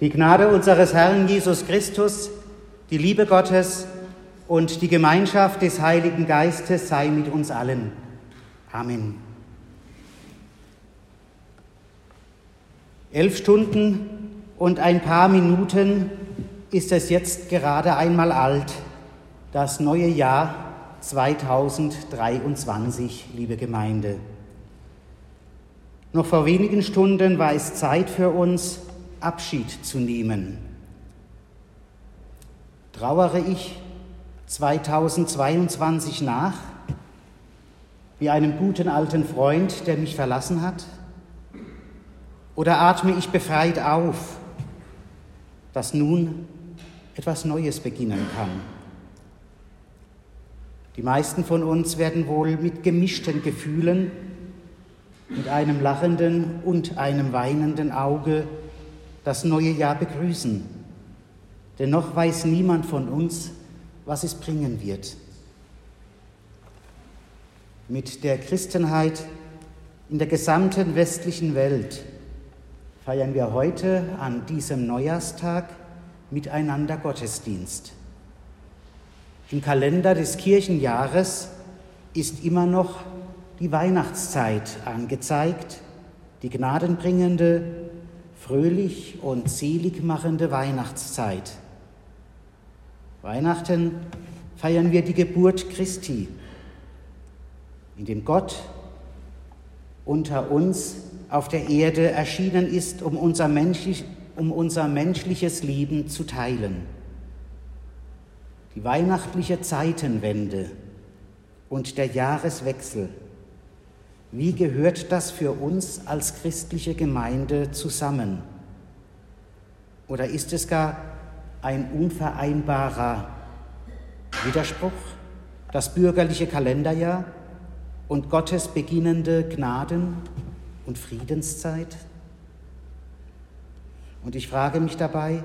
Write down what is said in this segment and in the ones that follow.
Die Gnade unseres Herrn Jesus Christus, die Liebe Gottes und die Gemeinschaft des Heiligen Geistes sei mit uns allen. Amen. Elf Stunden und ein paar Minuten ist es jetzt gerade einmal alt, das neue Jahr 2023, liebe Gemeinde. Noch vor wenigen Stunden war es Zeit für uns, Abschied zu nehmen. Trauere ich 2022 nach, wie einem guten alten Freund, der mich verlassen hat? Oder atme ich befreit auf, dass nun etwas Neues beginnen kann? Die meisten von uns werden wohl mit gemischten Gefühlen mit einem lachenden und einem weinenden Auge das neue Jahr begrüßen. Denn noch weiß niemand von uns, was es bringen wird. Mit der Christenheit in der gesamten westlichen Welt feiern wir heute an diesem Neujahrstag miteinander Gottesdienst. Im Kalender des Kirchenjahres ist immer noch die Weihnachtszeit angezeigt, die gnadenbringende, fröhlich und selig machende Weihnachtszeit. Weihnachten feiern wir die Geburt Christi, in dem Gott unter uns auf der Erde erschienen ist, um unser, menschlich, um unser menschliches Leben zu teilen. Die weihnachtliche Zeitenwende und der Jahreswechsel wie gehört das für uns als christliche Gemeinde zusammen? Oder ist es gar ein unvereinbarer Widerspruch, das bürgerliche Kalenderjahr und Gottes beginnende Gnaden- und Friedenszeit? Und ich frage mich dabei,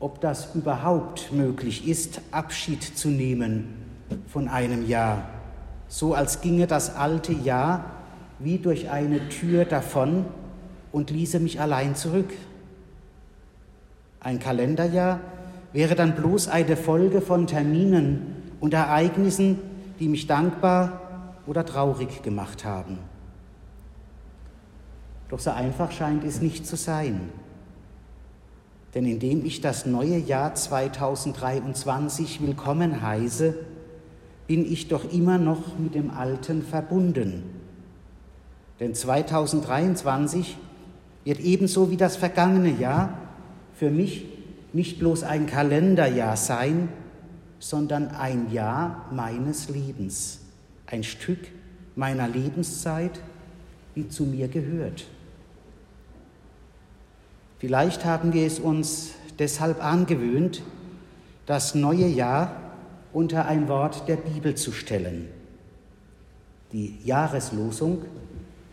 ob das überhaupt möglich ist, Abschied zu nehmen von einem Jahr so als ginge das alte Jahr wie durch eine Tür davon und ließe mich allein zurück. Ein Kalenderjahr wäre dann bloß eine Folge von Terminen und Ereignissen, die mich dankbar oder traurig gemacht haben. Doch so einfach scheint es nicht zu sein. Denn indem ich das neue Jahr 2023 willkommen heiße, bin ich doch immer noch mit dem Alten verbunden. Denn 2023 wird ebenso wie das vergangene Jahr für mich nicht bloß ein Kalenderjahr sein, sondern ein Jahr meines Lebens, ein Stück meiner Lebenszeit, wie zu mir gehört. Vielleicht haben wir es uns deshalb angewöhnt, das neue Jahr unter ein Wort der Bibel zu stellen. Die Jahreslosung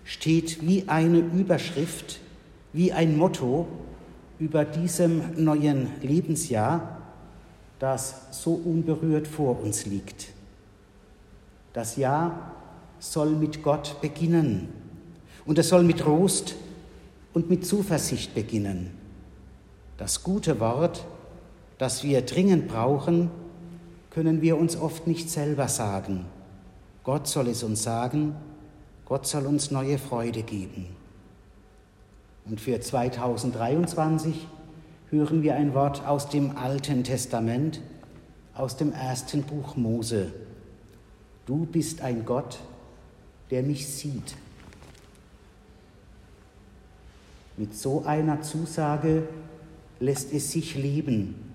steht wie eine Überschrift, wie ein Motto über diesem neuen Lebensjahr, das so unberührt vor uns liegt. Das Jahr soll mit Gott beginnen und es soll mit Trost und mit Zuversicht beginnen. Das gute Wort, das wir dringend brauchen, können wir uns oft nicht selber sagen. Gott soll es uns sagen, Gott soll uns neue Freude geben. Und für 2023 hören wir ein Wort aus dem Alten Testament, aus dem ersten Buch Mose. Du bist ein Gott, der mich sieht. Mit so einer Zusage lässt es sich leben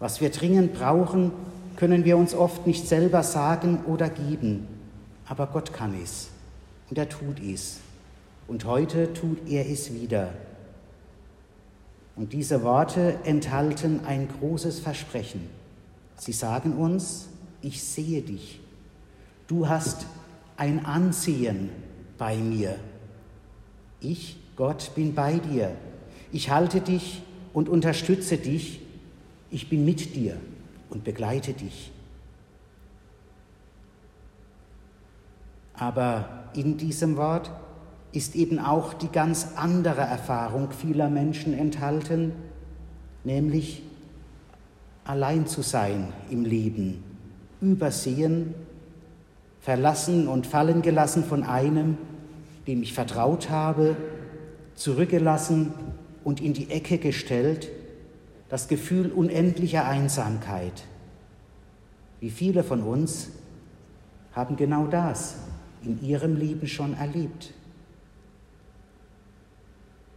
was wir dringend brauchen, können wir uns oft nicht selber sagen oder geben, aber Gott kann es und er tut es. Und heute tut er es wieder. Und diese Worte enthalten ein großes Versprechen. Sie sagen uns, ich sehe dich. Du hast ein Ansehen bei mir. Ich, Gott, bin bei dir. Ich halte dich und unterstütze dich ich bin mit dir und begleite dich. Aber in diesem Wort ist eben auch die ganz andere Erfahrung vieler Menschen enthalten, nämlich allein zu sein im Leben, übersehen, verlassen und fallen gelassen von einem, dem ich vertraut habe, zurückgelassen und in die Ecke gestellt, das Gefühl unendlicher Einsamkeit. Wie viele von uns haben genau das in ihrem Leben schon erlebt.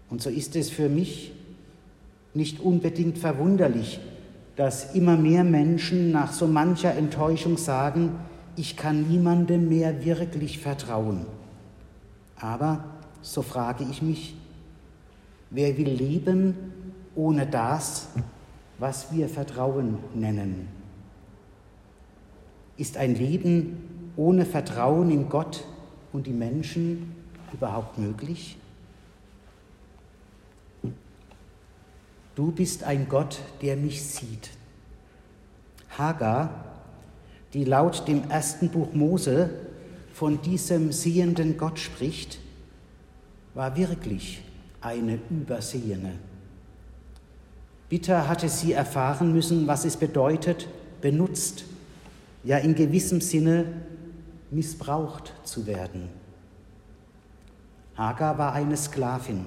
Und so ist es für mich nicht unbedingt verwunderlich, dass immer mehr Menschen nach so mancher Enttäuschung sagen, ich kann niemandem mehr wirklich vertrauen. Aber, so frage ich mich, wer will leben ohne das, was wir Vertrauen nennen? Ist ein Leben ohne Vertrauen in Gott und die Menschen überhaupt möglich? Du bist ein Gott, der mich sieht. Hagar, die laut dem ersten Buch Mose von diesem sehenden Gott spricht, war wirklich eine Übersehene. Bitter hatte sie erfahren müssen, was es bedeutet, benutzt, ja in gewissem Sinne missbraucht zu werden. Hagar war eine Sklavin.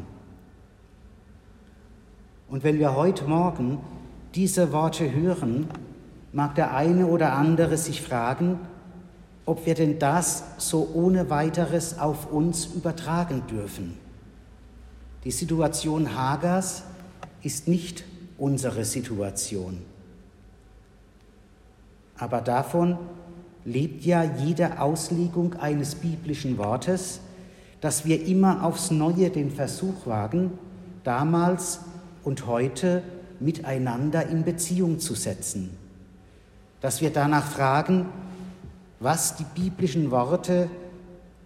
Und wenn wir heute Morgen diese Worte hören, mag der eine oder andere sich fragen, ob wir denn das so ohne weiteres auf uns übertragen dürfen. Die Situation Hagers ist nicht unsere Situation. Aber davon lebt ja jede Auslegung eines biblischen Wortes, dass wir immer aufs Neue den Versuch wagen, damals und heute miteinander in Beziehung zu setzen. Dass wir danach fragen, was die biblischen Worte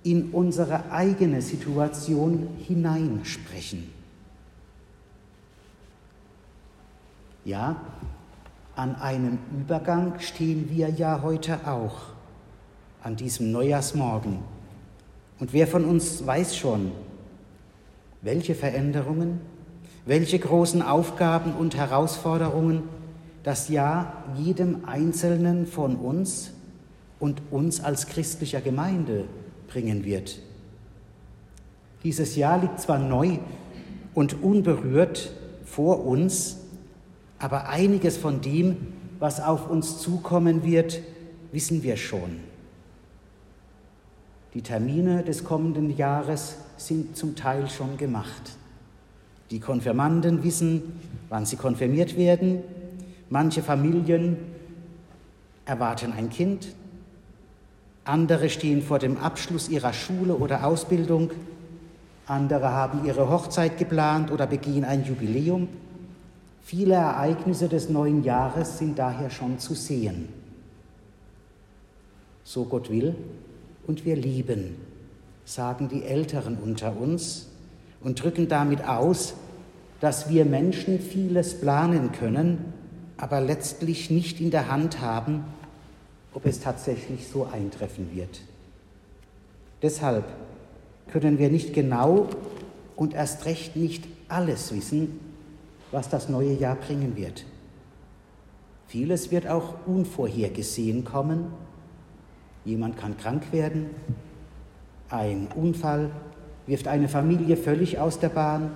in unsere eigene Situation hineinsprechen. Ja, an einem Übergang stehen wir ja heute auch, an diesem Neujahrsmorgen. Und wer von uns weiß schon, welche Veränderungen, welche großen Aufgaben und Herausforderungen das Jahr jedem Einzelnen von uns und uns als christlicher Gemeinde bringen wird. Dieses Jahr liegt zwar neu und unberührt vor uns, aber einiges von dem, was auf uns zukommen wird, wissen wir schon. Die Termine des kommenden Jahres sind zum Teil schon gemacht. Die Konfirmanden wissen, wann sie konfirmiert werden. Manche Familien erwarten ein Kind. Andere stehen vor dem Abschluss ihrer Schule oder Ausbildung. Andere haben ihre Hochzeit geplant oder begehen ein Jubiläum. Viele Ereignisse des neuen Jahres sind daher schon zu sehen. So Gott will und wir lieben, sagen die Älteren unter uns und drücken damit aus, dass wir Menschen vieles planen können, aber letztlich nicht in der Hand haben, ob es tatsächlich so eintreffen wird. Deshalb können wir nicht genau und erst recht nicht alles wissen, was das neue Jahr bringen wird. Vieles wird auch unvorhergesehen kommen. Jemand kann krank werden, ein Unfall wirft eine Familie völlig aus der Bahn,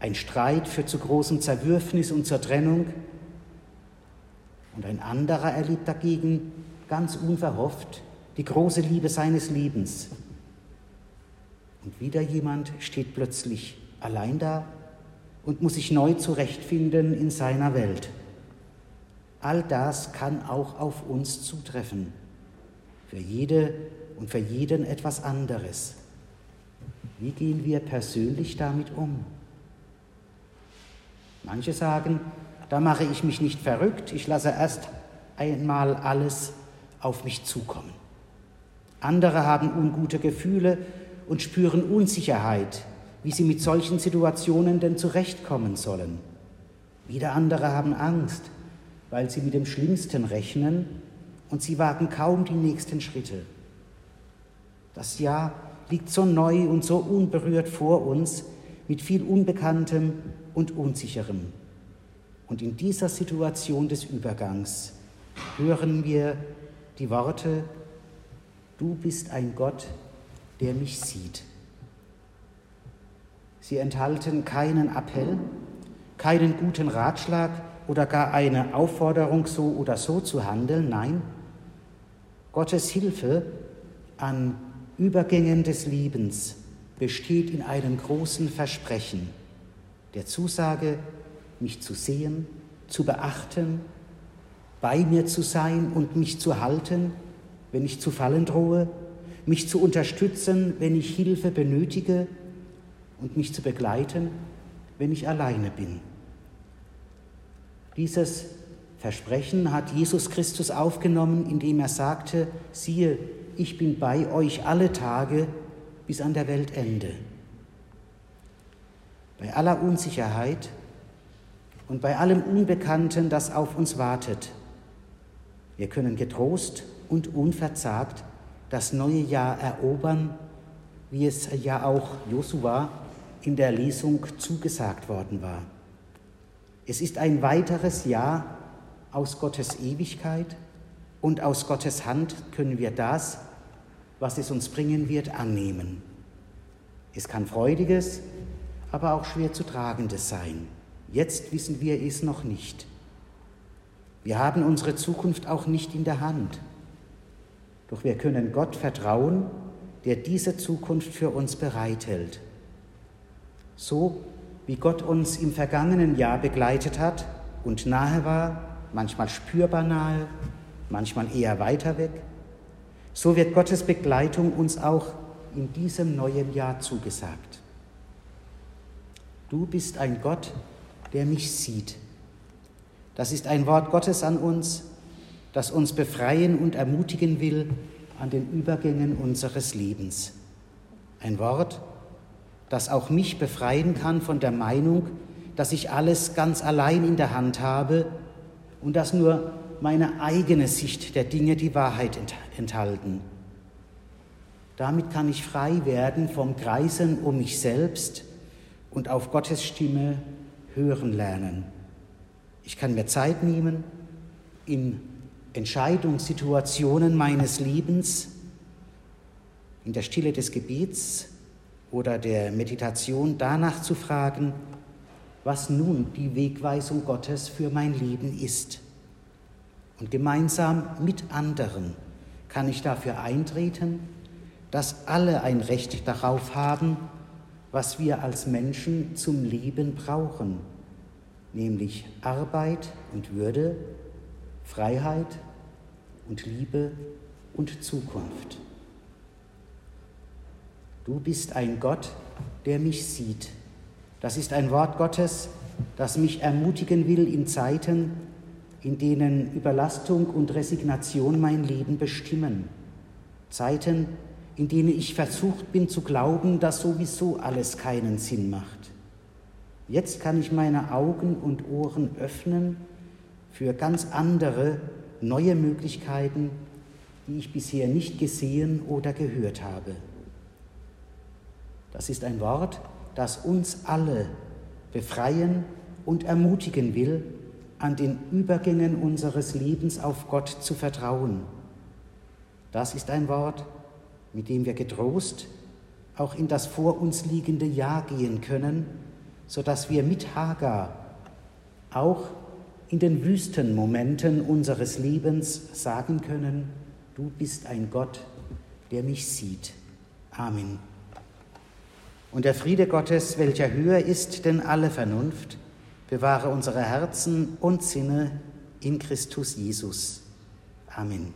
ein Streit führt zu großem Zerwürfnis und zur Trennung und ein anderer erlebt dagegen ganz unverhofft die große Liebe seines Lebens. Und wieder jemand steht plötzlich allein da und muss sich neu zurechtfinden in seiner Welt. All das kann auch auf uns zutreffen. Für jede und für jeden etwas anderes. Wie gehen wir persönlich damit um? Manche sagen, da mache ich mich nicht verrückt, ich lasse erst einmal alles auf mich zukommen. Andere haben ungute Gefühle und spüren Unsicherheit, wie sie mit solchen Situationen denn zurechtkommen sollen. Wieder andere haben Angst, weil sie mit dem Schlimmsten rechnen und sie wagen kaum die nächsten Schritte. Das Jahr liegt so neu und so unberührt vor uns mit viel Unbekanntem und Unsicherem. Und in dieser Situation des Übergangs hören wir die Worte, du bist ein Gott, der mich sieht. Sie enthalten keinen Appell, keinen guten Ratschlag oder gar eine Aufforderung, so oder so zu handeln. Nein, Gottes Hilfe an Übergängen des Lebens besteht in einem großen Versprechen, der Zusage, mich zu sehen, zu beachten, bei mir zu sein und mich zu halten, wenn ich zu fallen drohe, mich zu unterstützen, wenn ich Hilfe benötige und mich zu begleiten, wenn ich alleine bin. Dieses Versprechen hat Jesus Christus aufgenommen, indem er sagte, siehe, ich bin bei euch alle Tage bis an der Weltende. Bei aller Unsicherheit und bei allem Unbekannten, das auf uns wartet, wir können getrost und unverzagt das neue Jahr erobern, wie es ja auch Josua in der Lesung zugesagt worden war. Es ist ein weiteres Jahr aus Gottes Ewigkeit und aus Gottes Hand können wir das, was es uns bringen wird, annehmen. Es kann freudiges, aber auch schwer zu tragendes sein. Jetzt wissen wir es noch nicht. Wir haben unsere Zukunft auch nicht in der Hand. Doch wir können Gott vertrauen, der diese Zukunft für uns bereithält. So wie Gott uns im vergangenen Jahr begleitet hat und nahe war, manchmal spürbar nahe, manchmal eher weiter weg, so wird Gottes Begleitung uns auch in diesem neuen Jahr zugesagt. Du bist ein Gott, der mich sieht. Das ist ein Wort Gottes an uns, das uns befreien und ermutigen will an den Übergängen unseres Lebens. Ein Wort, das auch mich befreien kann von der Meinung, dass ich alles ganz allein in der Hand habe und dass nur meine eigene Sicht der Dinge die Wahrheit enthalten. Damit kann ich frei werden vom Kreisen um mich selbst und auf Gottes Stimme hören lernen. Ich kann mir Zeit nehmen, in Entscheidungssituationen meines Lebens, in der Stille des Gebets oder der Meditation danach zu fragen, was nun die Wegweisung Gottes für mein Leben ist. Und gemeinsam mit anderen kann ich dafür eintreten, dass alle ein Recht darauf haben, was wir als Menschen zum Leben brauchen, nämlich Arbeit und Würde, Freiheit und Liebe und Zukunft. Du bist ein Gott, der mich sieht das ist ein Wort Gottes, das mich ermutigen will in Zeiten, in denen Überlastung und Resignation mein Leben bestimmen. Zeiten, in denen ich versucht bin zu glauben, dass sowieso alles keinen Sinn macht. Jetzt kann ich meine Augen und Ohren öffnen für ganz andere, neue Möglichkeiten, die ich bisher nicht gesehen oder gehört habe. Das ist ein Wort, das uns alle befreien und ermutigen will, an den Übergängen unseres Lebens auf Gott zu vertrauen. Das ist ein Wort, mit dem wir getrost auch in das vor uns liegende Jahr gehen können, sodass wir mit Hagar auch in den Wüstenmomenten unseres Lebens sagen können, du bist ein Gott, der mich sieht. Amen. Und der Friede Gottes, welcher höher ist denn alle Vernunft, bewahre unsere Herzen und Sinne in Christus Jesus. Amen.